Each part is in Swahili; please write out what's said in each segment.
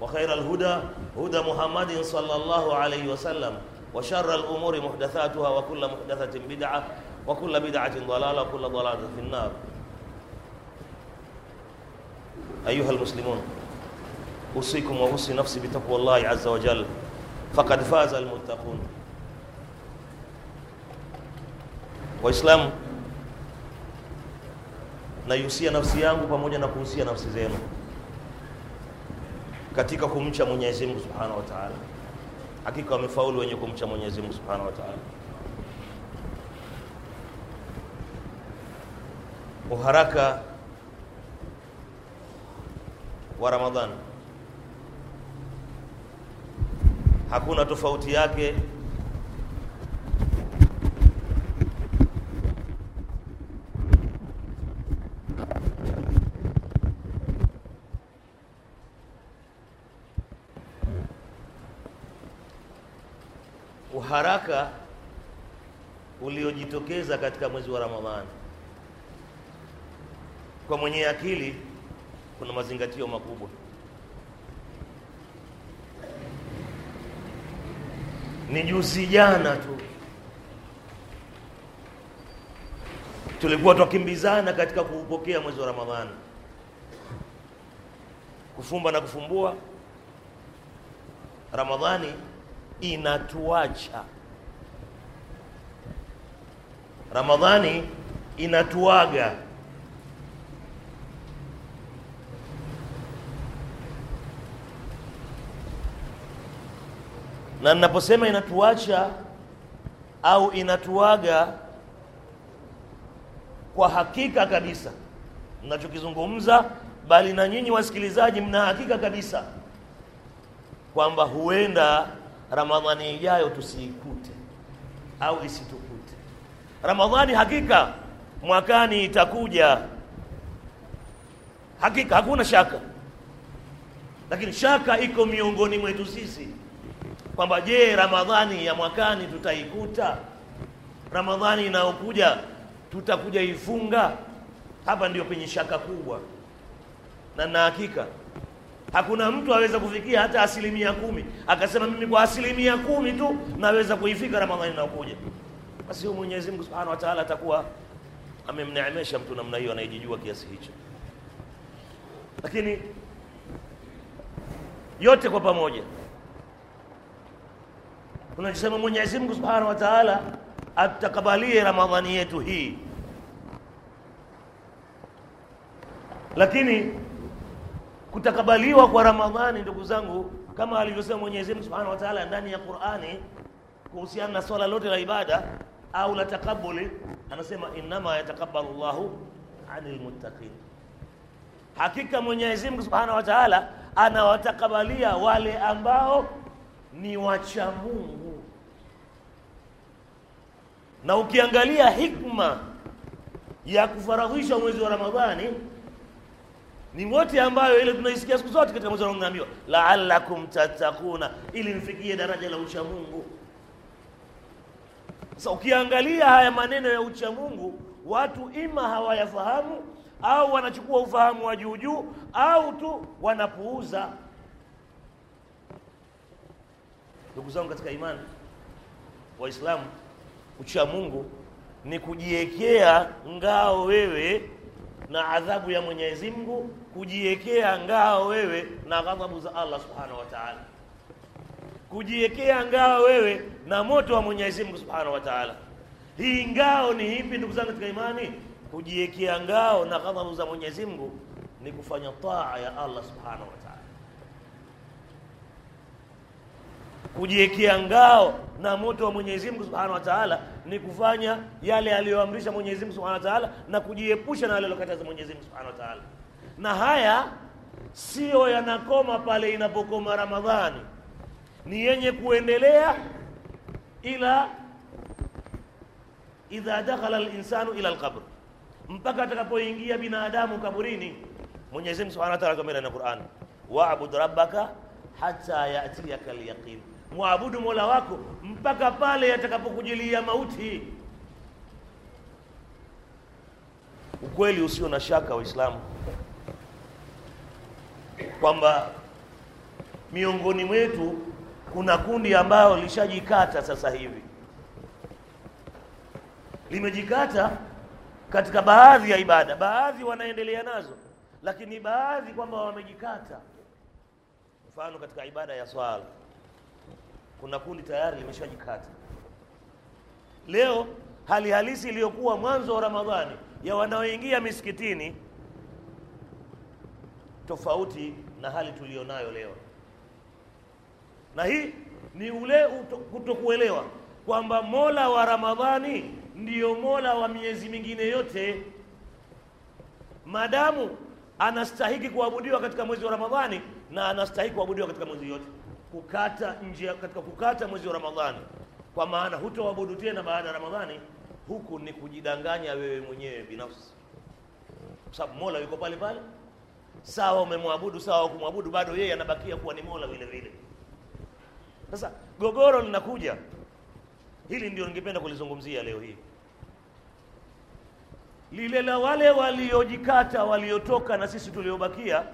وخير الهدى هدى محمد صلى الله عليه وسلم وشر الأمور محدثاتها وكل محدثة بدعة وكل بدعة ضلالة وكل ضلالة في النار. أيها المسلمون أوصيكم وأوصي نفسي بتقوى الله عز وجل فقد فاز المتقون. Waislamu, naihusia nafsi yangu pamoja na kuhusia nafsi katika kumcha Mwenyezi Mungu Subhanahu wa Ta'ala. Hakika wamefaulu wenye kumcha Mwenyezi Mungu Subhanahu wa Ta'ala. Uharaka wa Ramadhani hakuna tofauti yake uharaka uliojitokeza katika mwezi wa Ramadhani. Kwa mwenye akili kuna mazingatio makubwa. Ni juzi jana tu tulikuwa twakimbizana katika kuupokea mwezi wa Ramadhani, kufumba na kufumbua. Ramadhani inatuacha, Ramadhani inatuaga. Na ninaposema inatuacha au inatuaga, kwa hakika kabisa ninachokizungumza, bali na nyinyi wasikilizaji mna hakika kabisa kwamba huenda Ramadhani ijayo tusiikute au isitukute. Ramadhani hakika mwakani itakuja, hakika, hakuna shaka, lakini shaka iko miongoni mwetu sisi kwamba je, Ramadhani ya mwakani tutaikuta? Ramadhani inayokuja tutakuja ifunga? Hapa ndio penye shaka kubwa, na na hakika hakuna mtu aweza kufikia hata asilimia kumi akasema mimi kwa asilimia kumi tu naweza kuifika Ramadhani inayokuja. Basi huyo Mwenyezi Mungu Subhanahu wa Ta'ala atakuwa amemneemesha mtu namna hiyo anayejijua kiasi hicho. Lakini yote kwa pamoja tunachosema Mwenyezi Mungu Subhanahu wa Ta'ala atakabalie Ramadhani yetu hii, lakini kutakabaliwa kwa Ramadhani, ndugu zangu, kama alivyosema Mwenyezi Mungu Subhanahu wa Ta'ala ndani ya Qur'ani kuhusiana na swala lote la ibada au la takabuli, anasema innama yatakabalu llahu anil muttaqin, hakika Mwenyezi Mungu Subhanahu wa Ta'ala anawatakabalia wale ambao ni wacha Mungu. Na ukiangalia hikma ya kufaradhisha mwezi wa Ramadhani ni wote ambayo ile tunaisikia siku zote katika mwezi unaambiwa la'allakum tattaquna, ili mfikie daraja la ucha Mungu. Sasa ukiangalia haya maneno ya ucha Mungu, watu ima hawayafahamu au wanachukua ufahamu wa juu juu au tu wanapuuza. Ndugu zangu katika imani, Waislamu, ucha Mungu ni kujiwekea ngao wewe na adhabu ya Mwenyezi Mungu, kujiwekea ngao wewe na ghadhabu za Allah Subhanahu wa Ta'ala. Kujiwekea ngao wewe na moto wa Mwenyezi Mungu Subhanahu wa Ta'ala. Hii ngao ni ipi ndugu zangu katika imani? Kujiwekea ngao na ghadhabu za Mwenyezi Mungu ni kufanya taa ya Allah Subhanahu wa Ta'ala. Kujiwekea ngao na moto wa Mwenyezi Mungu Subhanahu wa Ta'ala ni kufanya yale aliyoamrisha Mwenyezi Mungu Subhanahu wa Ta'ala na kujiepusha na yale aliyokataza Mwenyezi Mungu Subhanahu wa Ta'ala. Na haya sio yanakoma pale inapokoma Ramadhani, ni yenye kuendelea ila idha dakhala al-insanu ila al-qabr, mpaka atakapoingia binadamu kaburini. Mwenyezi Mungu Subhanahu wa Ta'ala akamwambia na Qur'an, wa'bud rabbaka hatta ya'tiyaka al-yaqin, Mola wako mpaka pale yatakapokujilia mauti. Ukweli usio na shaka Waislamu kwamba miongoni mwetu kuna kundi ambayo lishajikata sasa hivi, limejikata katika baadhi ya ibada. Baadhi wanaendelea nazo, lakini baadhi kwamba wamejikata. Mfano, katika ibada ya swala kuna kundi tayari limeshajikata. Leo hali halisi iliyokuwa mwanzo wa Ramadhani ya wanaoingia misikitini tofauti na hali tuliyonayo leo, na hii ni ule kutokuelewa kwamba Mola wa Ramadhani ndiyo Mola wa miezi mingine yote. Madamu anastahiki kuabudiwa katika mwezi wa Ramadhani na anastahiki kuabudiwa katika mwezi yote, kukata nje katika kukata mwezi wa Ramadhani, kwa maana hutoabudu tena baada ya Ramadhani, huku ni kujidanganya wewe mwenyewe binafsi, kwa sababu Mola yuko pale pale. Sawa umemwabudu sawa kumwabudu bado yeye anabakia kuwa ni mola vile vile sasa gogoro linakuja. Hili ndio ningependa kulizungumzia leo hii. Lile la wale waliojikata waliotoka na sisi tuliobakia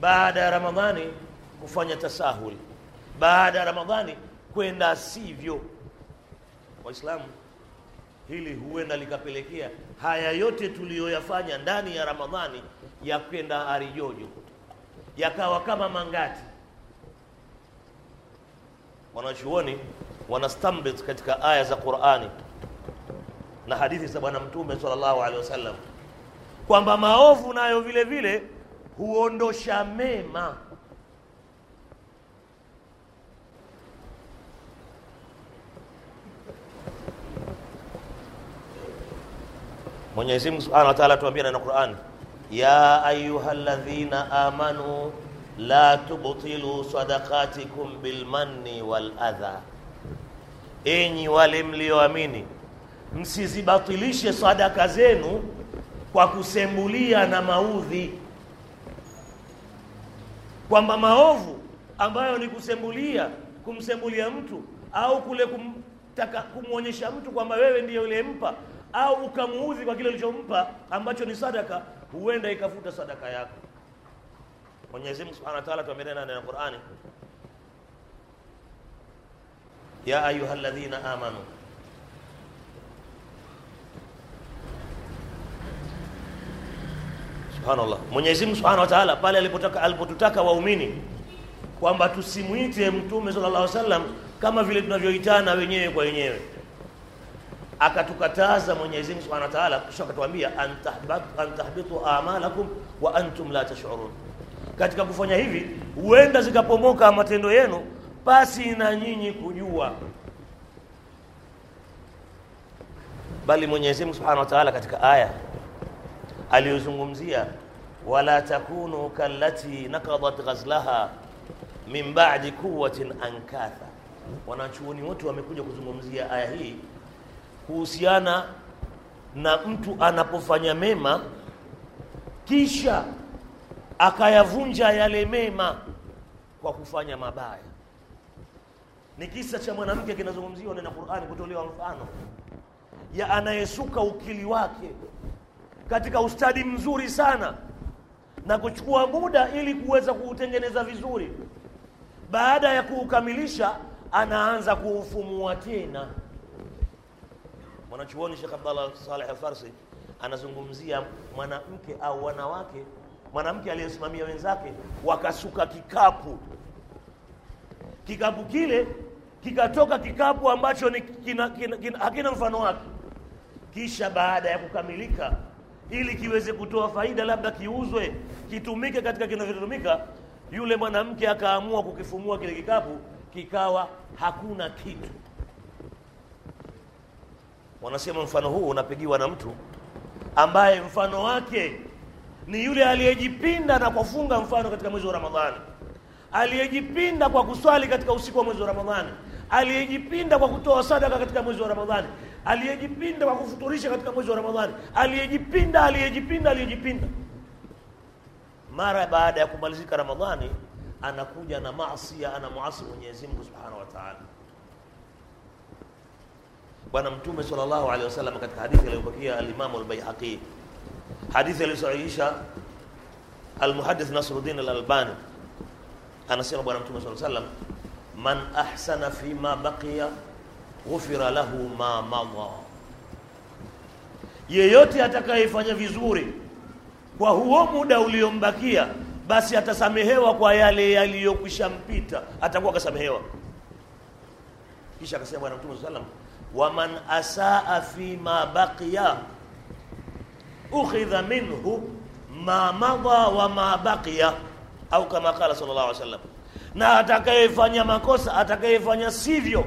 baada ya ramadhani kufanya tasahuli baada ya ramadhani kwenda sivyo. Waislamu hili huenda likapelekea haya yote tuliyoyafanya ndani ya Ramadhani ya kwenda arijojo, yakawa kama mangati. Wanachuoni wanastambit katika aya za Qur'ani na hadithi za Bwana Mtume sallallahu alaihi wasallam kwamba maovu nayo vile vile huondosha mema. Mwenyezi Mungu wa Ta'ala tuambia na Qur'an, ya أيها الذين la tubtilu تبطلوا bilmanni بالمن والأذى. enyi wale mlioamini msizibatilishe sadaka zenu kwa kusembulia na maudhi, kwamba maovu ambayo ni kusembulia, kumsembulia mtu au kule kumtaka kumwonyesha mtu kwamba wewe ndiyo ulimpa au ukamuudhi kwa kile ulichompa ambacho ni sadaka, huenda ikafuta sadaka yako. Mwenyezi Mungu Subhanahu wa Ta'ala tuambia na Qur'ani, ya ayyuhalladhina amanu. Subhanallah, Mwenyezi Mungu Subhanahu wa Ta'ala pale alipotaka alipotutaka waumini kwamba tusimwite Mtume sallallahu alaihi wasallam kama vile tunavyoitana wenyewe kwa wenyewe akatukataza Mwenyezi Mungu Subhanahu wa Ta'ala, kisha akatuambia antahbitu amalakum wa antum la tash'urun. Katika kufanya hivi huenda zikapomoka matendo yenu pasi na nyinyi kujua. Bali Mwenyezi Mungu Subhanahu wa Ta'ala katika aya aliyozungumzia wala takunu kallati naqadat ghazlaha min ba'di quwwatin ankatha. Wanachuoni wote wamekuja kuzungumzia aya hii kuhusiana na mtu anapofanya mema kisha akayavunja yale mema kwa kufanya mabaya. Ni kisa cha mwanamke kinazungumziwa na Qur'ani, kutolewa mfano ya anayesuka ukili wake katika ustadi mzuri sana na kuchukua muda ili kuweza kuutengeneza vizuri. Baada ya kuukamilisha, anaanza kuufumua tena mwanachuoni Sheikh Abdallah Saleh Farsi anazungumzia mwanamke au wanawake mwanamke aliyesimamia wenzake wakasuka kikapu. Kikapu kile kikatoka kikapu ambacho ni kina, kina, kina, hakina mfano wake. Kisha baada ya kukamilika ili kiweze kutoa faida labda kiuzwe kitumike katika kinavyotumika yule mwanamke akaamua kukifumua kile kikapu kikawa hakuna kitu wanasema mfano huu unapigiwa na mtu ambaye mfano wake ni yule aliyejipinda na kufunga mfano katika mwezi wa ramadhani. Aliyejipinda kwa kuswali katika usiku wa mwezi wa ramadhani. Aliyejipinda kwa kutoa sadaka katika mwezi wa ramadhani. Aliyejipinda kwa kufuturisha katika mwezi wa ramadhani. Aliyejipinda aliyejipinda aliyejipinda. Mara baada ya kumalizika ramadhani anakuja na masia mwenyezi mungu subhanahu wa taala bwana mtume sallallahu alaihi wasallam katika hadithi aliyopakia alimamu albaihaqi. Hadithi aliyosahihisha almuhadith nasruddin alalbani. Anasema bwana mtume sallallahu alaihi wasallam, man ahsana fi ma baqiya ghufira lahu ma madha. Yeyote atakayefanya vizuri kwa huo muda uliombakia basi atasamehewa kwa yale yaliyokwisha mpita. Atakuwa akasamehewa kisha akasema bwana mtume saa sallam waman asaa fi ma baqiya ukhidha minhu ma madha wa ma baqiya au kama qala sallallahu alaihi wasallam. Na atakayefanya makosa atakayefanya sivyo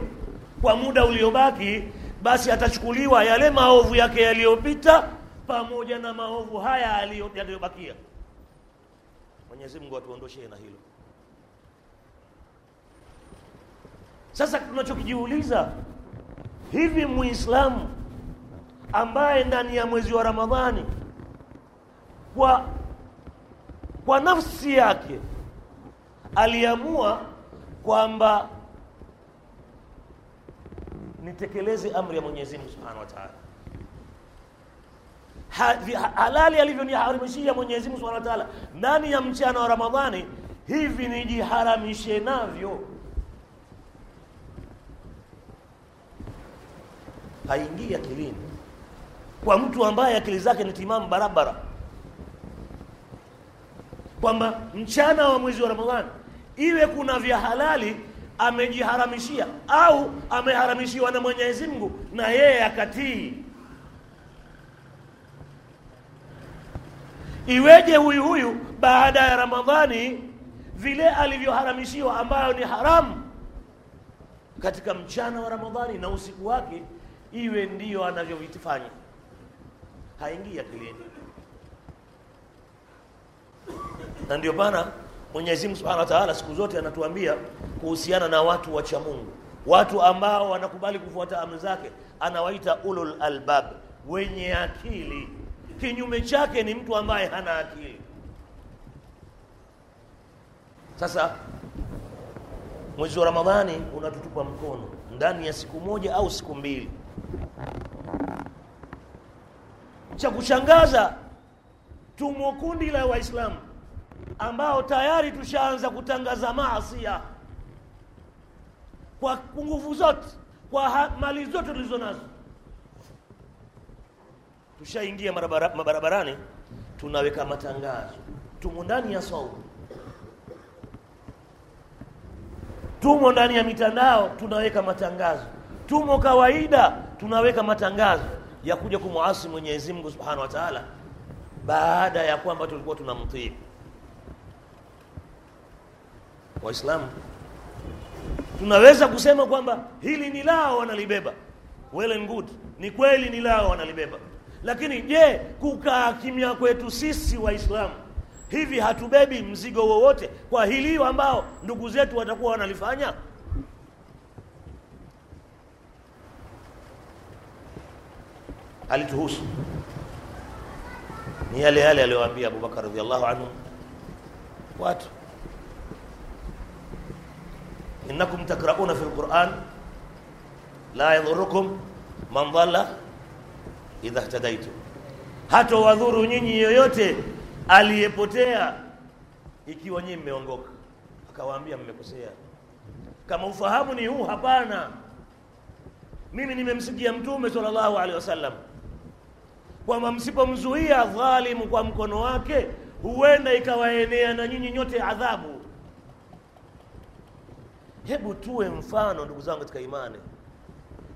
kwa muda uliobaki basi atachukuliwa yale maovu yake yaliyopita pamoja na maovu haya yaliyobakia. Mwenyezi mungu atuondoshee na hilo. Sasa tunachokijiuliza hivi muislamu ambaye ndani ya mwezi wa ramadhani kwa kwa nafsi yake aliamua kwamba nitekeleze amri ya Mwenyezi Mungu Subhanahu wa Ta'ala. Ha, halali alivyoniharamishia Mwenyezi Mungu Subhanahu wa Ta'ala ndani ya mchana wa Ramadhani, hivi nijiharamishe navyo. Haingii akilini kwa mtu ambaye akili zake ni timamu barabara kwamba mchana wa mwezi wa Ramadhani iwe kuna vya halali amejiharamishia au ameharamishiwa na Mwenyezi Mungu na yeye akatii. Iweje huyu huyu baada ya Ramadhani vile alivyoharamishiwa ambayo ni haramu katika mchana wa Ramadhani na usiku wake iwe ndiyo anavyovifanya? Haingii akilini na ndio maana Mwenyezi Mungu Subhanahu wa Ta'ala siku zote anatuambia kuhusiana na watu wa Mungu, watu ambao wanakubali kufuata amri zake, anawaita ulul albab, wenye akili. Kinyume chake ni mtu ambaye hana akili. Sasa mwezi wa Ramadhani unatutupa mkono ndani ya siku moja au siku mbili. Cha kushangaza, tumo kundi la Waislamu ambao tayari tushaanza kutangaza maasia kwa nguvu zote, kwa mali zote tulizo nazo, tushaingia mabarabarani, tunaweka matangazo. Tumo ndani ya saumu, tumo ndani ya mitandao, tunaweka matangazo, tumo kawaida, tunaweka matangazo ya kuja kumwasi Mwenyezi Mungu Subhanahu wa Ta'ala, baada ya kwamba tulikuwa tunamtii. Waislamu tunaweza kusema kwamba hili ni lao wanalibeba, well and good, ni kweli ni lao wanalibeba, lakini je, kukaa kimya kwetu sisi Waislamu hivi hatubebi mzigo wowote kwa hili ambao ndugu zetu watakuwa wanalifanya? Alituhusu. Ni yale yale aliyowaambia Abubakar radhiallahu anhu. Watu. Innakum takrauna fi lquran la yadhurukum man dhalla idha htadaitum, hata wadhuru nyinyi yoyote aliyepotea ikiwa nyinyi mmeongoka. Akawaambia mmekosea, kama ufahamu ni huu, hapana. Mimi nimemsikia Mtume sallallahu alaihi wasallam kwamba msipomzuia dhalimu kwa mkono wake, huenda ikawaenea na nyinyi nyote adhabu. Hebu tuwe mfano ndugu zangu katika imani.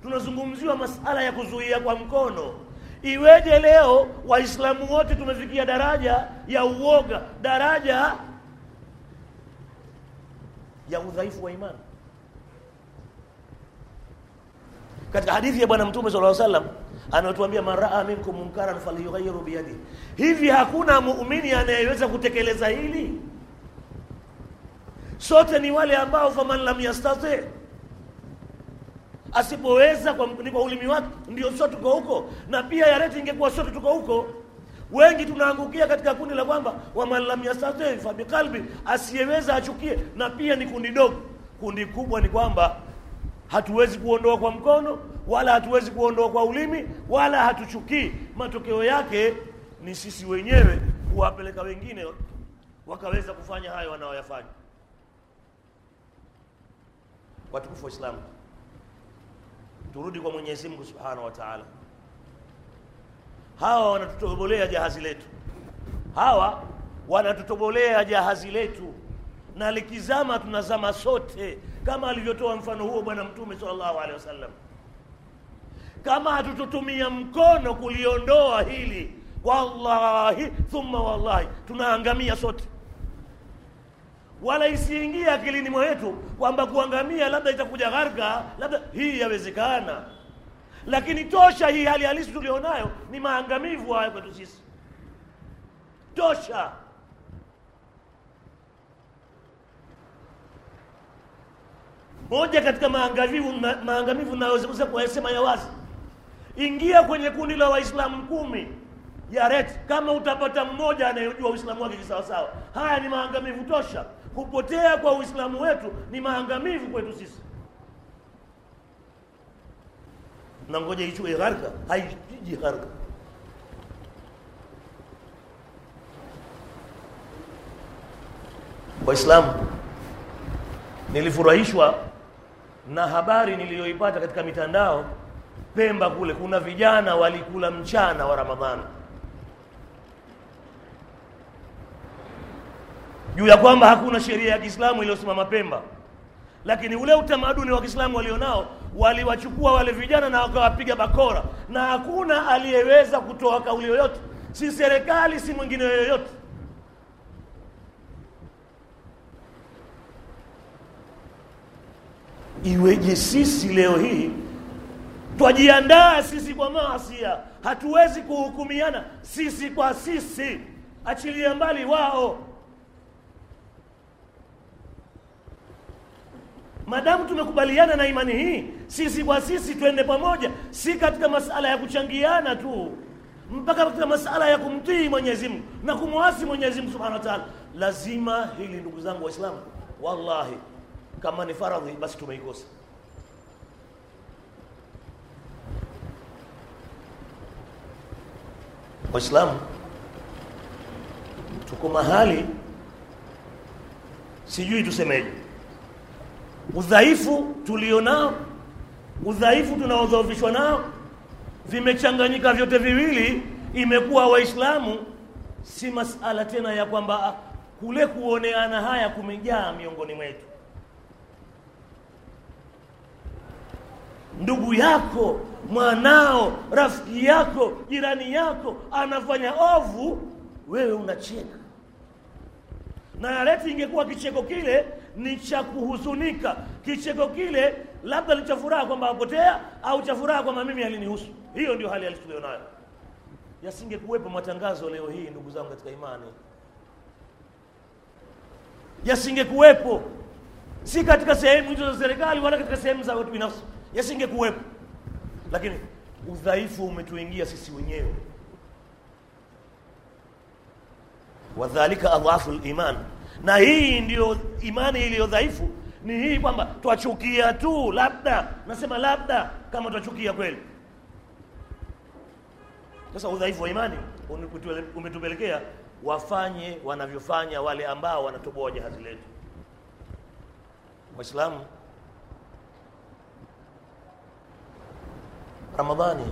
Tunazungumziwa masala ya kuzuia kwa mkono. Iweje leo waislamu wote tumefikia daraja ya uoga daraja ya udhaifu wa imani? Katika hadithi ya bwana mtume sallallahu alaihi wasallam ametuambia maraa minkum munkaran falyughayyiru biyadihi. Hivi hakuna muumini anayeweza kutekeleza hili? Sote ni wale ambao faman lam yastati asipoweza kwa, ni kwa ulimi wake ndio sote tuko huko. Na pia yareti ingekuwa sote tuko huko. Wengi tunaangukia katika kundi la kwamba waman lam yastati fa biqalbi asiyeweza achukie. Na pia ni kundi dogo. Kundi kubwa ni kwamba hatuwezi kuondoa kwa mkono wala hatuwezi kuondoa kwa ulimi wala hatuchukii. Matokeo yake ni sisi wenyewe kuwapeleka wengine wakaweza kufanya hayo wanaoyafanya. Watukufu waislamu turudi kwa mwenyezi mungu subhanahu wa taala. Hawa wanatutobolea jahazi letu. Hawa wanatutobolea jahazi letu. Na likizama tunazama sote kama alivyotoa mfano huo bwana mtume sallallahu alaihi wasallam kama hatutotumia mkono kuliondoa hili wallahi thumma wallahi tunaangamia sote. Wala isiingie akilini mwetu kwamba kuangamia labda itakuja gharka labda hii yawezekana. Lakini tosha hii hali halisi tulionayo ni maangamivu haya kwetu sisi. Tosha. Moja katika maangamivu maangamivu naweza kusema ya wazi ingia kwenye kundi la waislamu kumi. Ya ret kama utapata mmoja anayejua uislamu wake kisawasawa. Haya ni maangamivu tosha. Kupotea kwa uislamu wetu ni maangamivu kwetu sisi. Na ngoja ichue gharka haiji gharka waislamu nilifurahishwa na habari niliyoipata katika mitandao pemba kule kuna vijana walikula mchana wa ramadhani. Juu ya kwamba hakuna sheria ya kiislamu iliyosimama pemba. Lakini ule utamaduni wa kiislamu walionao waliwachukua wale vijana na wakawapiga bakora. Na hakuna aliyeweza kutoa kauli yoyote. Si serikali si mwingine yoyote. Iweje sisi leo hii twajiandaa sisi kwa maasia. Hatuwezi kuhukumiana sisi kwa sisi. Achilia mbali wao. Madamu tumekubaliana na imani hii. Sisi kwa sisi twende pamoja. Si katika masala ya kuchangiana tu. Mpaka katika masala ya kumtii mwenyezi mungu na kumwasi mwenyezi mungu subhanahu wa taala. Lazima hili ndugu zangu waislamu wallahi kama ni faradhi basi tumeikosa waislamu. Tuko mahali sijui tusemeje. Udhaifu tulionao udhaifu tunaodhoofishwa nao vimechanganyika vyote viwili imekuwa waislamu. Si masala tena ya kwamba kule kuoneana haya kumejaa miongoni mwetu ndugu yako mwanao rafiki yako jirani yako anafanya ovu wewe unacheka. Na yaleti ingekuwa kicheko kile ni cha kuhuzunika. Kicheko kile labda ni cha furaha kwamba apotea au cha furaha kwamba mimi alinihusu. Hiyo ndio hali halisi tulionayo yasingekuwepo matangazo leo hii ndugu zangu katika imani. Yasingekuwepo. Si katika sehemu hizo za serikali wala katika sehemu za watu binafsi yasingekuwepo. Lakini udhaifu umetuingia sisi wenyewe. Wadhalika adhafu liman na hii ndiyo imani iliyo dhaifu. Ni hii kwamba twachukia tu labda. Nasema labda kama twachukia kweli. Sasa udhaifu wa imani umetupelekea wafanye wanavyofanya wale ambao wanatoboa jahazi letu. Waislamu ramadhani.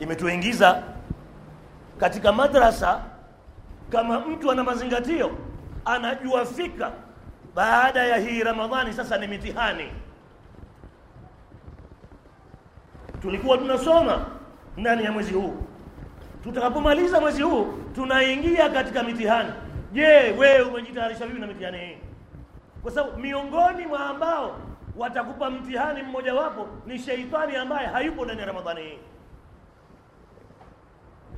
Imetuingiza katika madrasa kama mtu ana mazingatio anajua fika baada ya hii ramadhani sasa ni mitihani. Tulikuwa tunasoma ndani ya mwezi huu. Tutakapomaliza mwezi huu tunaingia katika mitihani. Je wewe umejitayarisha vipi na mitihani hii? Kwa sababu miongoni mwa ambao watakupa mtihani mmojawapo ni sheitani ambaye hayupo ndani ya ramadhani hii.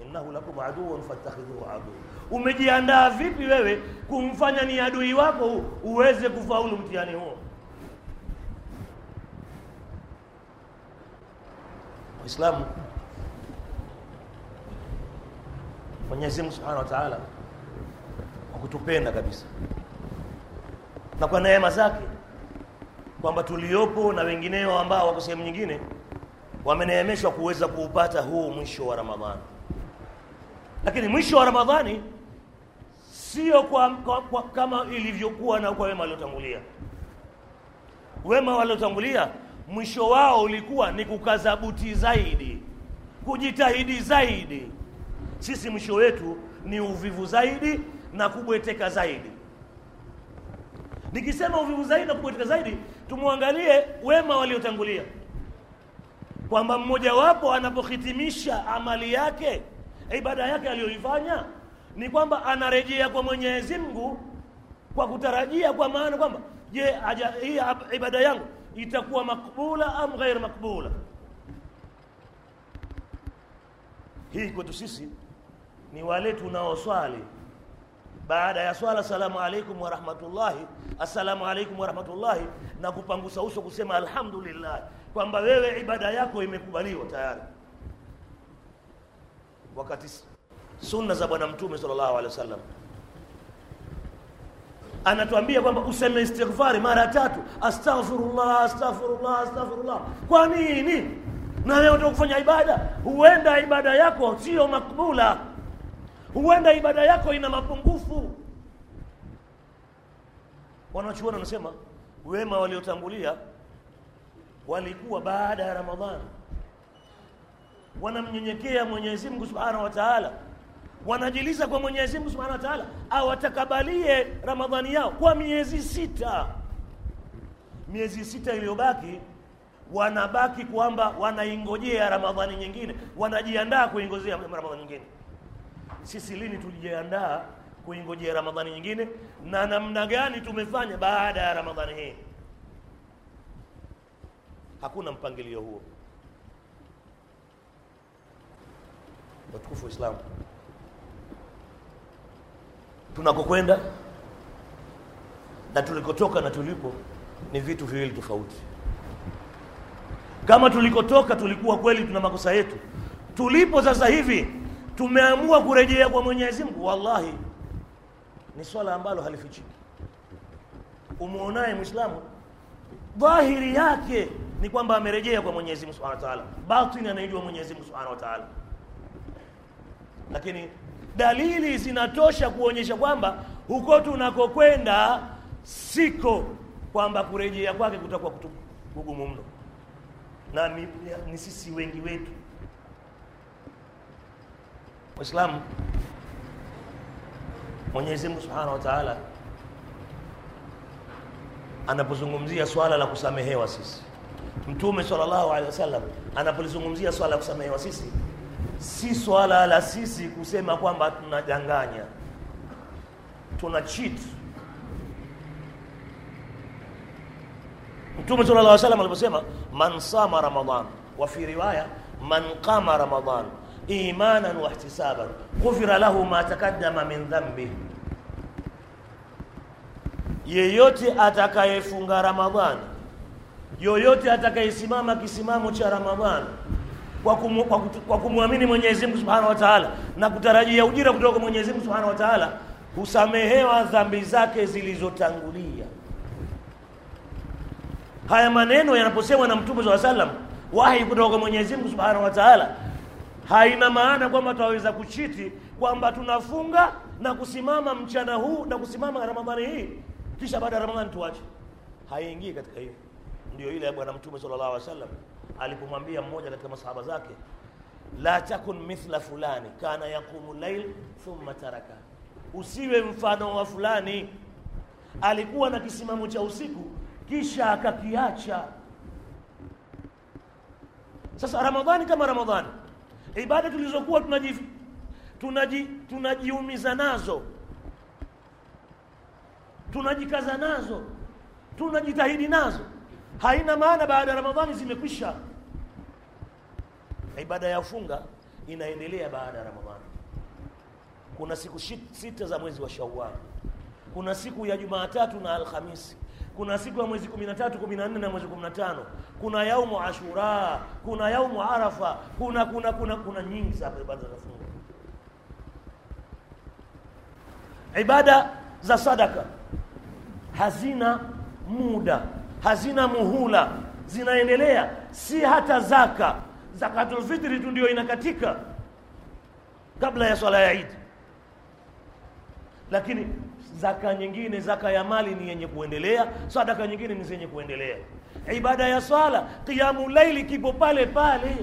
Innahu lakum aduun fattakhidhuhu adu umejiandaa vipi wewe kumfanya ni adui wako uweze kufaulu mtihani huo? Waislamu mwenyezi mungu subhanahu wa taala kwa kutupenda kabisa na kwa neema zake kwamba tuliopo na wengineo ambao wako sehemu nyingine wameneemeshwa kuweza kuupata huu mwisho wa ramadhani. Lakini mwisho wa ramadhani sio kwa, kwa, kwa, kama ilivyokuwa na kwa wema waliotangulia. Wema waliotangulia mwisho wao ulikuwa ni kukaza buti zaidi kujitahidi zaidi. Sisi mwisho wetu ni uvivu zaidi na kubweteka zaidi. Nikisema uvivu zaidi na kubweteka zaidi tumwangalie wema waliotangulia. Kwamba mmojawapo anapohitimisha amali yake ibada yake aliyoifanya ni kwamba anarejea kwa mwenyezi mungu kwa kutarajia kwa maana kwamba je hii ibada yangu itakuwa makbula am ghair makbula? Hii kwetu sisi ni wale tunaoswali baada ya swala salamu alaikum warahmatullahi assalamu alaikum warahmatullahi na kupangusa uso kusema alhamdulillah kwamba wewe ibada yako imekubaliwa tayari. Wakati sunna za bwana mtume sallallahu alaihi wasallam anatuambia kwamba useme istighfari mara tatu astaghfirullah astaghfirullah astaghfirullah. Kwa nini? Na leo unataka kufanya ibada? Huenda ibada yako sio makbula huenda ibada yako ina mapungufu. Wanachuoni wanasema wema waliotangulia walikuwa baada ya ramadhani. Wanamnyenyekea mwenyezi mungu subhanahu wa taala. Wanajiliza kwa mwenyezi mungu subhanahu wa awatakabalie ramadhani yao kwa miezi sita. Miezi sita iliyobaki wanabaki kwamba wanaingojea ramadhani nyingine. Wanajiandaa kuingojea ramadhani nyingine sisi lini tulijiandaa kuingojea ramadhani nyingine na namna gani tumefanya baada ya ramadhani hii? Hakuna mpangilio huo. Watukufu wa islamu tunakokwenda na tulikotoka na tulipo ni vitu viwili tofauti. Kama tulikotoka tulikuwa kweli tuna makosa yetu tulipo sasa hivi tumeamua kurejea kwa mwenyezi mungu. Wallahi ni swala ambalo halifichiki umwonaye mwislamu dhahiri yake ni kwamba amerejea kwa mwenyezi mungu subhanahu wa taala. Batini anaijua mwenyezi mungu subhanahu wa taala. Lakini dalili zinatosha kuonyesha kwamba huko tunakokwenda siko kwamba kurejea kwake kutakuwa kugumu mno. Na ni, ni sisi wengi wetu waislamu mwenyezi mungu subhanahu wa taala anapozungumzia swala la kusamehewa sisi. Mtume sallallahu alaihi wasallam anapolizungumzia swala la kusamehewa sisi si swala la sisi kusema kwamba tunadanganya tuna cheat. Mtume sallallahu alaihi wasallam aliposema man sama ramadan wa fi riwaya man qama ramadan imanan wa ihtisaban ghufira lahu ma taqaddama min dhambi yeyote atakayefunga ramadhani yoyote atakayesimama kisimamo cha ramadhani kwa, kumwamini Mwenyezi Mungu Subhanahu wa Ta'ala na kutarajia ujira kutoka kwa Mwenyezi Mungu Subhanahu wa Ta'ala husamehewa dhambi zake zilizotangulia. Haya maneno yanaposemwa na Mtume swalla sallam, wahi kutoka kwa Mwenyezi Mungu Subhanahu wa Ta'ala, haina maana kwamba tutaweza kuchiti kwamba tunafunga na kusimama mchana huu na kusimama Ramadhani hii kisha baada ya Ramadhani tuache. Haingii katika hiyo. Ndio ile ya Bwana Mtume sallallahu alaihi wasallam alipomwambia mmoja katika masahaba zake la takun mithla fulani kana yaqumu lail thumma taraka usiwe mfano wa fulani alikuwa na kisimamo cha usiku kisha akakiacha sasa ramadhani kama ramadhani ibada tulizokuwa tunaji tunaji tunajiumiza nazo. Tunajikaza nazo. Tunajitahidi nazo. Haina maana baada ya ramadhani zimekwisha. Ibada ya funga inaendelea baada ya ramadhani. Kuna siku sita za mwezi wa shawal kuna siku ya jumaatatu na alhamisi kuna siku ya mwezi 13 14 na mwezi 15 kuna yaumu ashura kuna yaumu arafa kuna kuna kuna kuna nyingi sana ibada za funga ibada za sadaka. Hazina muda hazina muhula. Zinaendelea. Si hata zaka. Zakatul tu ndio inakatika. Kabla ya swala ya idi lakini zaka nyingine zaka ya mali ni yenye kuendelea sadaka nyingine ni zenye kuendelea. Ibada ya swala qiyamu laili kipo pale pale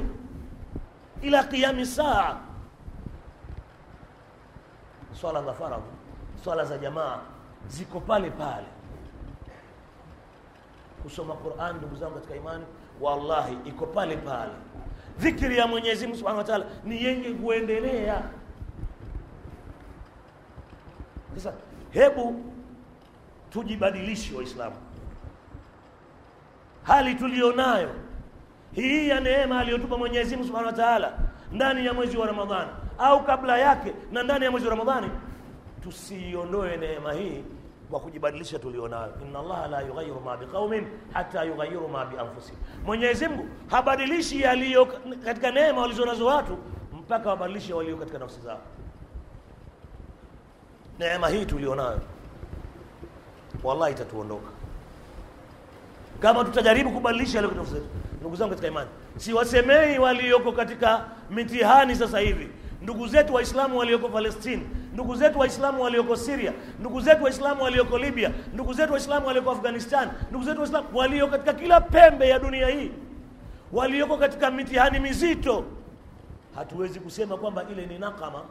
ila qiyami saa. Swala za faradhi swala za jamaa ziko pale pale. Kusoma Qur'an ndugu zangu katika imani wallahi iko pale pale. Dhikri ya Mwenyezi Mungu Subhanahu wa Ta'ala ni yenye kuendelea. Sasa hebu tujibadilishe waislamu. Hali tulionayo hii ya neema aliyotupa Mwenyezi Mungu Subhanahu wa Ta'ala ndani ya mwezi wa Ramadhani au kabla yake na ndani ya mwezi wa Ramadhani tusiiondoe neema hii kwa kujibadilisha tulionayo. Inna allaha la yughayyiru ma biqaumin hatta yughayyiru ma bi anfusihim Mwenyezi Mungu habadilishi yaliyo katika neema walizonazo watu mpaka wabadilishe walio katika nafsi zao neema hii tulionayo wallahi itatuondoka. Kama tutajaribu kubadilisha zetu ndugu zangu katika imani siwasemei walioko katika mitihani sasa hivi. Ndugu zetu waislamu walioko Palestine ndugu zetu waislamu walioko siria ndugu zetu waislamu walioko Libya ndugu zetu waislamu walioko Afghanistan ndugu zetu waislamu walio katika kila pembe ya dunia hii walioko katika mitihani mizito hatuwezi kusema kwamba ile ni nakama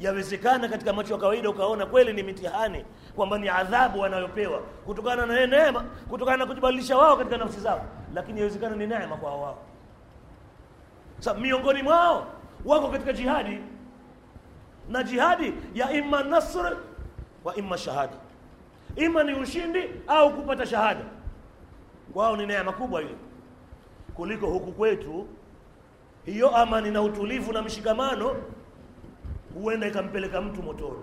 yawezekana katika macho ya kawaida ukaona kweli ni mitihani kwamba ni adhabu wanayopewa kutokana na neema kutokana na kujibadilisha wao katika nafsi zao lakini yawezekana ni neema kwa wao. Sasa miongoni mwao wako katika jihadi. Na jihadi ya imma nasr wa imma shahada. Ima ni ushindi au kupata shahada. Kwao ni neema kubwa hiyo. Kuliko huku kwetu hiyo amani na utulivu na mshikamano huenda ikampeleka mtu motoni.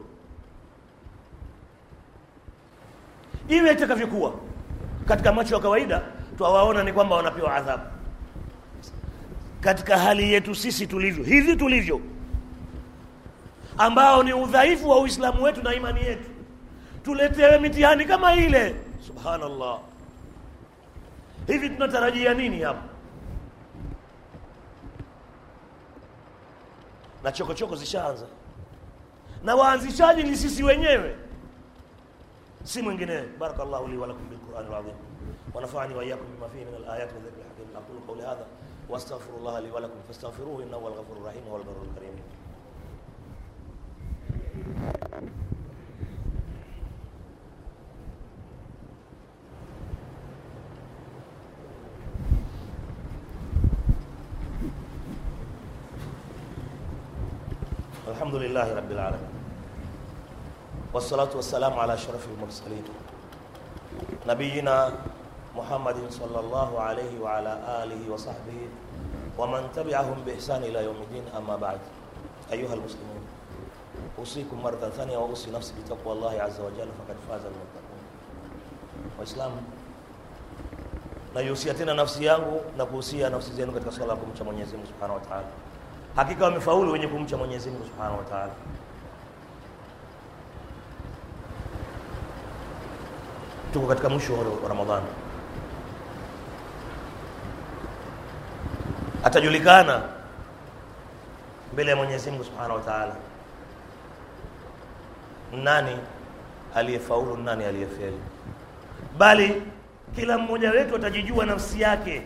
Iwe itakavyokuwa. Katika macho ya kawaida twawaona ni kwamba wanapewa adhabu. Katika hali yetu sisi tulivyo hivi tulivyo ambao ni udhaifu wa uislamu wetu na imani yetu tuletewe mitihani kama ile. Subhanallah. Hivi tunatarajia nini hapa na chokochoko zishaanza na waanzishaji ni sisi wenyewe si mwingine barakallahu li wa lakum bilquran alazim wa nafa'ani wa iyyakum bima fihi min alayat wa dhikri hakim aqulu qawli hadha واستغفر الله لي ولكم فاستغفروه انه هو الغفور الرحيم وهو البر الكريم الحمد لله رب العالمين wassalatu wassalamu ala ashrafi lmursalin nabiyina muhammadin salllahu alaihi waala alihi wasahbihi waman tabiahum biihsani ila yaumi ddin ama bad. Ayuha lmuslimun usikum maratan thania wa usi nafsi bitaqwa llahi aza wajalla fakad faza lmuttaqun waislamu naihusia tena nafsi yangu na kuhusia nafsi zenu katika swala la kumcha mwenyezi mungu subhanahu wa taala. Hakika wamefaulu wenye kumcha mwenyezi mungu subhanahu wa taala. Tuko katika mwisho wa Ramadhani. Atajulikana mbele ya Mwenyezi Mungu Subhanahu wa Ta'ala. Nani aliyefaulu, nani aliyefeli, bali kila mmoja wetu atajijua nafsi yake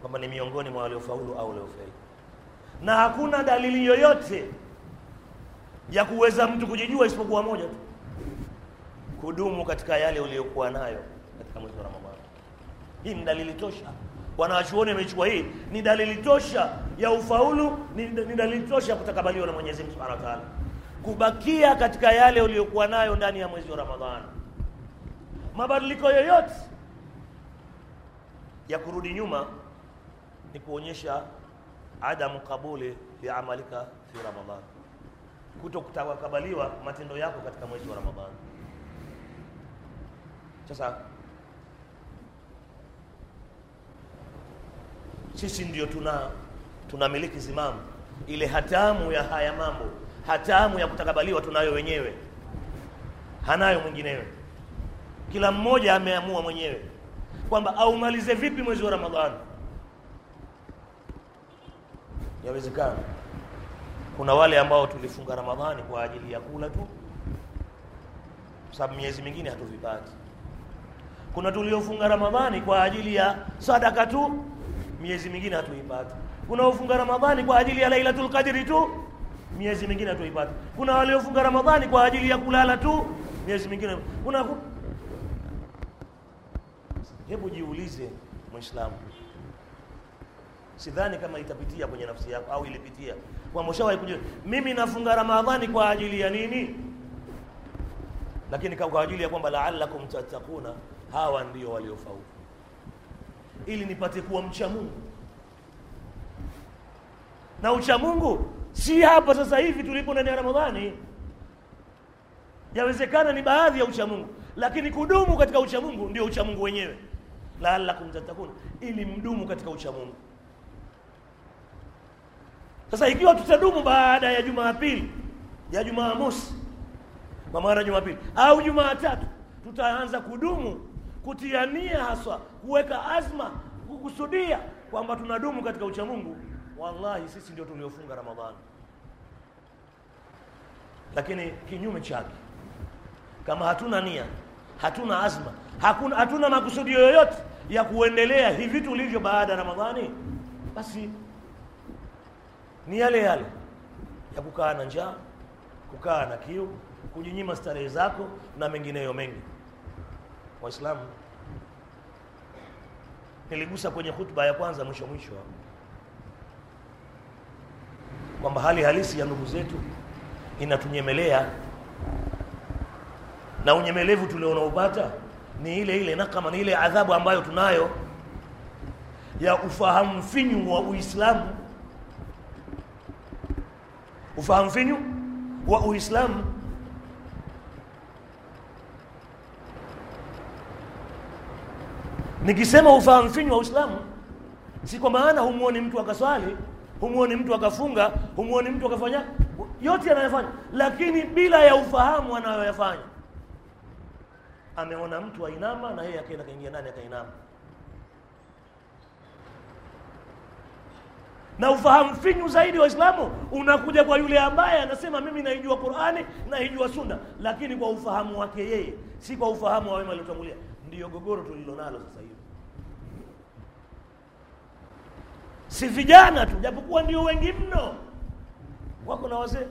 kwamba ni miongoni mwa waliofaulu au waliofeli, na hakuna dalili yoyote ya kuweza mtu kujijua isipokuwa moja tu kudumu katika yale uliyokuwa nayo katika mwezi wa ramadhani. Hii ni dalili tosha. Wanawachuoni wamechukua hii. Ni dalili tosha ya ufaulu ni, ni dalili tosha ya kutakabaliwa na mwenyezi mungu subhanahu wa taala. Kubakia katika yale uliyokuwa nayo ndani ya mwezi wa ramadhani. Mabadiliko yoyote ya kurudi nyuma ni kuonyesha adamu kabuli liamalika fi Ramadhani, kuto kutakabaliwa matendo yako katika mwezi wa ramadhani sasa sisi ndio tuna tunamiliki zimamu. Ile hatamu ya haya mambo hatamu ya kutakabaliwa tunayo wenyewe. Hanayo mwinginewe kila mmoja ameamua mwenyewe kwamba aumalize vipi mwezi wa ramadhani yawezekana. Kuna wale ambao tulifunga ramadhani kwa ajili ya kula tu. Sababu miezi mingine hatuvipati kuna tuliofunga ramadhani kwa ajili ya sadaka tu miezi mingine hatuipati. Kuna ufunga ramadhani kwa ajili ya lailatul qadri tu miezi mingine hatuipati. Kuna waliofunga ramadhani kwa ajili ya kulala tu miezi mingine. Kuna hebu jiulize mwislamu sidhani kama itapitia kwenye nafsi yako au ilipitia. Kwamba ushawahi mimi nafunga ramadhani kwa ajili ya nini? Lakini kwa ajili ya kwamba laalakum tattaquna hawa ndio waliofaulu ili nipate kuwa mcha mungu. Na ucha mungu si hapa sasa hivi tulipo ndani ya ramadhani. Yawezekana ni baadhi ya ucha mungu lakini kudumu katika ucha mungu ndio ucha mungu wenyewe. Laalakum tattakuna, ili mdumu katika ucha mungu. Sasa ikiwa tutadumu baada ya jumapili ya jumamosi kwa maana jumapili au jumaatatu tutaanza kudumu kutiania haswa kuweka azma kukusudia kwamba tunadumu katika uchamungu wallahi sisi ndio tuliofunga ramadhani. Lakini kinyume chake kama hatuna nia hatuna azma hakuna, hatuna makusudio yoyote ya kuendelea hivi tulivyo baada ya ramadhani basi ni yale yale ya kukaa na njaa kukaa na kiu kujinyima starehe zako na mengineyo mengi waislamu. Niligusa kwenye hutuba ya kwanza mwisho mwisho kwamba hali halisi ya ndugu zetu inatunyemelea. Na unyemelevu tulionaupata ni ile ile nakama, ni ile adhabu ambayo tunayo ya ufahamu finyu wa uislamu. Ufahamu finyu wa uislamu nikisema ufahamu finyu wa uislamu si kwa maana humwoni mtu akaswali humwoni mtu akafunga humwoni mtu akafanya yote anayofanya lakini bila ya ufahamu anayoyafanya. Ameona mtu ainama na yeye akaenda kaingia ndani akainama. Na ufahamu finyu zaidi waislamu unakuja kwa yule ambaye anasema mimi naijua qurani naijua sunna. Lakini kwa ufahamu wake yeye si kwa ufahamu wa wema aliotangulia ndiyo gogoro tulilonalo sasa hivi. Si vijana tu japokuwa ndio wengi mno. Wako na wazee.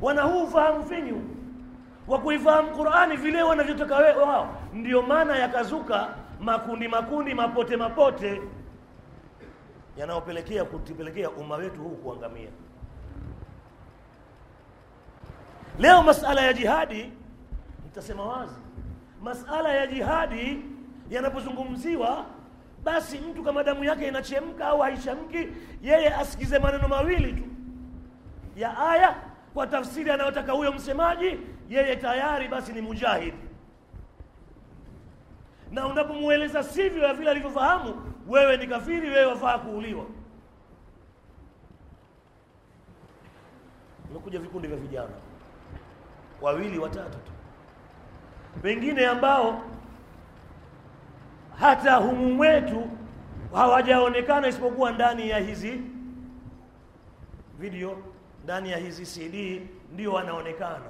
Wana huu ufahamu finyu wa kuifahamu qurani vile wanavyotaka wao. Ndio maana yakazuka makundi makundi mapote mapote yanayopelekea kutupelekea umma wetu huu kuangamia. Leo masala ya jihadi nitasema wazi. Masala ya jihadi yanapozungumziwa basi mtu kama damu yake inachemka au haichamki yeye asikize maneno mawili tu. Ya aya kwa tafsiri anayotaka huyo msemaji yeye tayari basi ni mujahidi na unapomweleza sivyo ya vile alivyofahamu wewe ni kafiri wewe wafaa kuuliwa. Umekuja vikundi vya vijana. Wawili watatu tu wengine ambao hata humu mwetu hawajaonekana isipokuwa ndani ya hizi video ndani ya hizi cd ndio wanaonekana.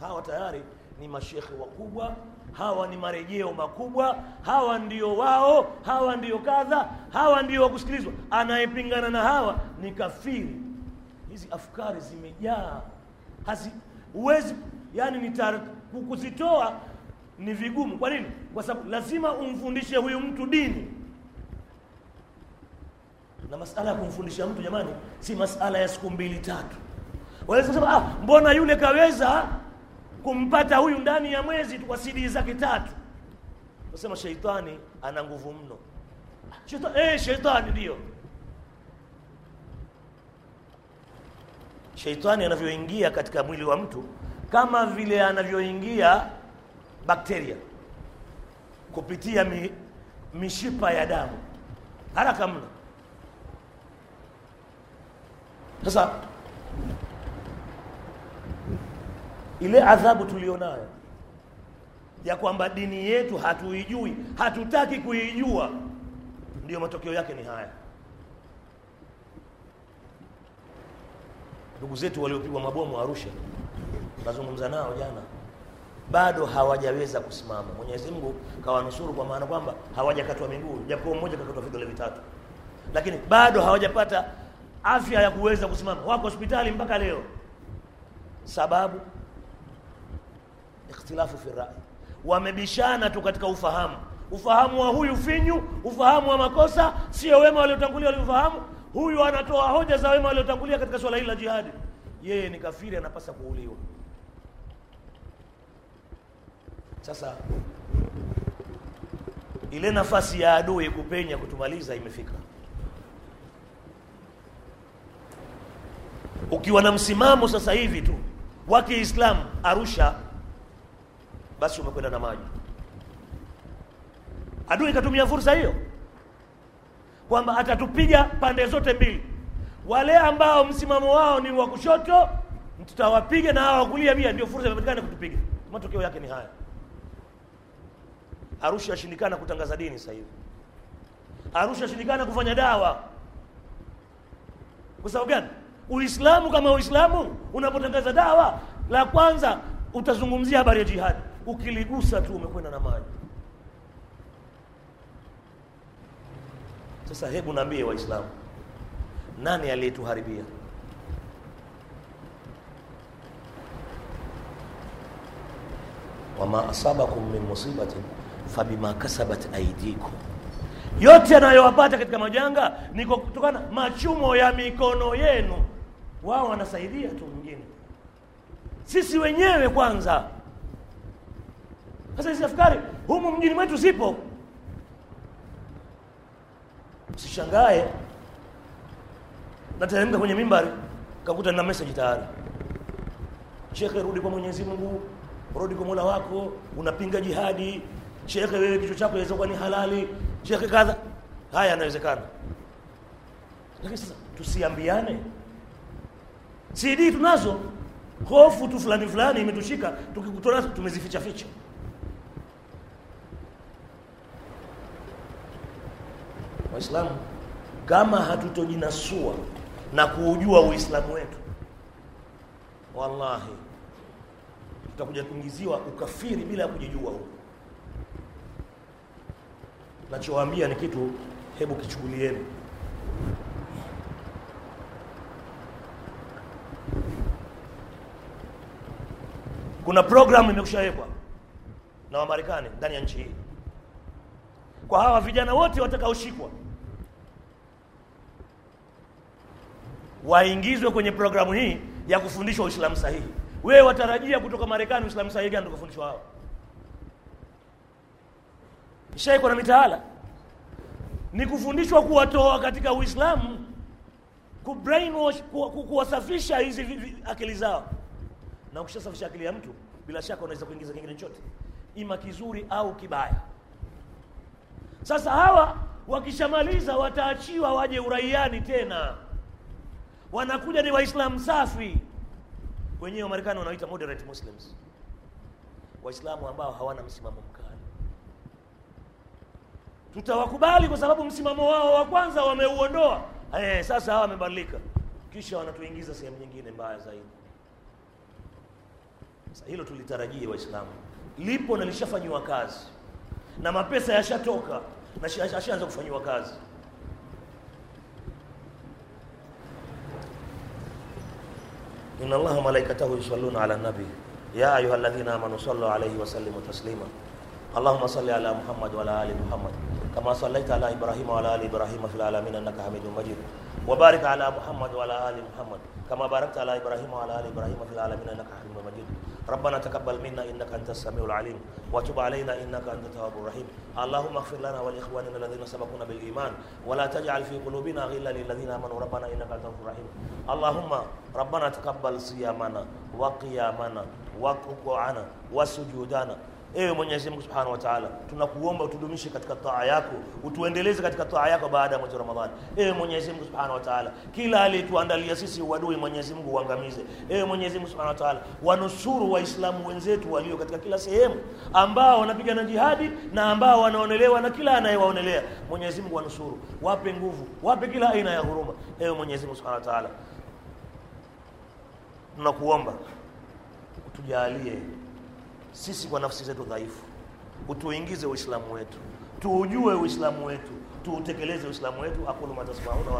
Hawa tayari ni mashekhe wakubwa hawa ni marejeo makubwa hawa ndio wao hawa ndio kadha hawa ndio wakusikilizwa anayepingana na hawa ni kafiri. Hizi afkari zimejaa. Hazi huwezi yani ni kuzitoa ni vigumu. Kwa nini? Kwa sababu lazima umfundishe huyu mtu dini. Na masala ya kumfundisha mtu jamani si masala ya siku mbili tatu. Waweza kusema ah, mbona yule kaweza kumpata huyu ndani ya mwezi kwa CD zake tatu? Nasema sheitani ana nguvu mno. Sheitani, eh, sheitani ndio. Sheitani anavyoingia katika mwili wa mtu kama vile anavyoingia bakteria kupitia mi, mishipa ya damu. Haraka mno. Sasa ile adhabu tulionayo ya kwamba dini yetu hatuijui hatutaki kuijua ndiyo matokeo yake ni haya. Ndugu zetu waliopigwa mabomu arusha nazungumza nao jana. Bado hawajaweza kusimama. Mwenyezi mungu kawanusuru kwa maana kwamba hawajakatwa miguu japo mmoja kakatwa vidole vitatu. Lakini bado hawajapata afya ya kuweza kusimama. Wako hospitali mpaka leo. Sababu? Ikhtilafu fi rai. Wamebishana tu katika ufahamu. Ufahamu wa huyu finyu ufahamu wa makosa sio wema waliotangulia waliofahamu huyu anatoa hoja za wema waliotangulia katika swala hili la jihadi. Yeye ni kafiri anapasa kuuliwa sasa ile nafasi ya adui kupenya kutumaliza imefika. Ukiwa na msimamo sasa hivi tu wa kiislamu arusha basi umekwenda na maji. Adui ikatumia fursa hiyo kwamba atatupiga pande zote mbili. Wale ambao msimamo wao ni wa kushoto tutawapiga na hawa wakulia pia ndio fursa imepatikana kutupiga. Matokeo yake ni haya arusha yashindikana kutangaza dini sasa hivi. Arusha yashindikana kufanya dawa. Kwa sababu gani? Uislamu kama uislamu unapotangaza dawa la kwanza utazungumzia habari ya jihadi. Ukiligusa tu umekwenda na maji. Sasa hebu naambie waislamu nani aliyetuharibia? Wama asabakum min musibatin fabima kasabat aidikum yote yanayowapata katika majanga ni kutokana machumo ya mikono yenu. Wao wanasaidia tu mwingine. Sisi wenyewe kwanza. Sasa hizi afkari humu mjini mwetu zipo. Msishangae. Nateremka kwenye mimbari kakuta na message tayari. Shekhe rudi kwa mwenyezi mungu rudi kwa mola wako unapinga jihadi shekhe wewe kichwa chako inaweza kuwa ni halali. Shekhe kadha haya yanawezekana. Lakini sasa tusiambiane. Cd tunazo. Hofu tu fulani fulani imetushika tukikutana tumezificha ficha waislamu kama hatutojinasua na kuujua uislamu wetu wallahi tutakuja kuingiziwa ukafiri bila ya kujijua huko nachowaambia ni kitu hebu kichukulieni. Kuna programu imekushawekwa na wamarekani ndani ya nchi hii. Kwa hawa vijana wote watakaoshikwa waingizwe kwenye programu hii ya kufundishwa uislamu sahihi. Wewe watarajia kutoka marekani uislamu sahihi gani utakufundishwa hao ishaikwa na mitaala. Ni kufundishwa kuwatoa katika uislamu ku brainwash ku, ku, kuwasafisha hizi akili zao. Na ukishasafisha akili ya mtu bila shaka unaweza kuingiza kingine chote ima kizuri au kibaya. Sasa hawa wakishamaliza wataachiwa waje uraiani tena. Wanakuja ni waislamu safi. Wenyewe wamarekani wanaita moderate muslims. Waislamu ambao hawana msimamo tutawakubali kwa sababu msimamo wao wa kwanza wameuondoa. Eh, sasa hawa wamebadilika. Kisha wanatuingiza sehemu nyingine mbaya zaidi. Sasa hilo tulitarajia waislamu. Lipo na lishafanyiwa kazi. Na mapesa yashatoka na ashaanza kufanyiwa kazi. Inna allaha malaikatahu yusalluna ala nabi. Ya ayuha alladhina amanu sallu alayhi wa sallimu taslima. Allahumma salli ala muhammad wa ala كما صليت على إبراهيم وعلى آل إبراهيم في العالمين إنك حميد مجيد. وبارك على محمد وعلى آل محمد كما باركت على إبراهيم وعلى آل إبراهيم في العالمين إنك حميد مجيد. ربنا تقبل منا إنك أنت السميع العليم وتب علينا إنك أنت التواب الرحيم. اللهم اغفر لنا ولإخواننا الذين سبقونا بالإيمان ولا تجعل في قلوبنا غلا للذين آمنوا. ربنا إنك أنت الغفور الرحيم. اللهم ربنا تقبل صيامنا وقيامنا وركوعنا وسجودنا Ewe Mwenyezi Mungu Subhanahu wa Ta'ala, tunakuomba utudumishe katika taa yako, utuendeleze katika taa yako baada ya mwezi wa Ramadhani. Ewe Mwenyezi Mungu Subhanahu wa Ta'ala, kila aliyetuandalia sisi uadui, Mwenyezi Mungu uangamize. Ewe Mwenyezi Mungu Subhanahu wa Ta'ala, wanusuru Waislamu wenzetu walio katika kila sehemu, ambao wanapigana jihadi na ambao wanaonelewa na kila anayewaonelea. Mwenyezi Mungu wanusuru, wape nguvu, wape kila aina ya huruma. Ewe Mwenyezi Mungu Subhanahu wa Ta'ala, tunakuomba utujalie sisi kwa nafsi zetu dhaifu, utuingize Uislamu wetu, tuujue Uislamu wetu, tuutekeleze Uislamu wetu. aqulu ma tasmauna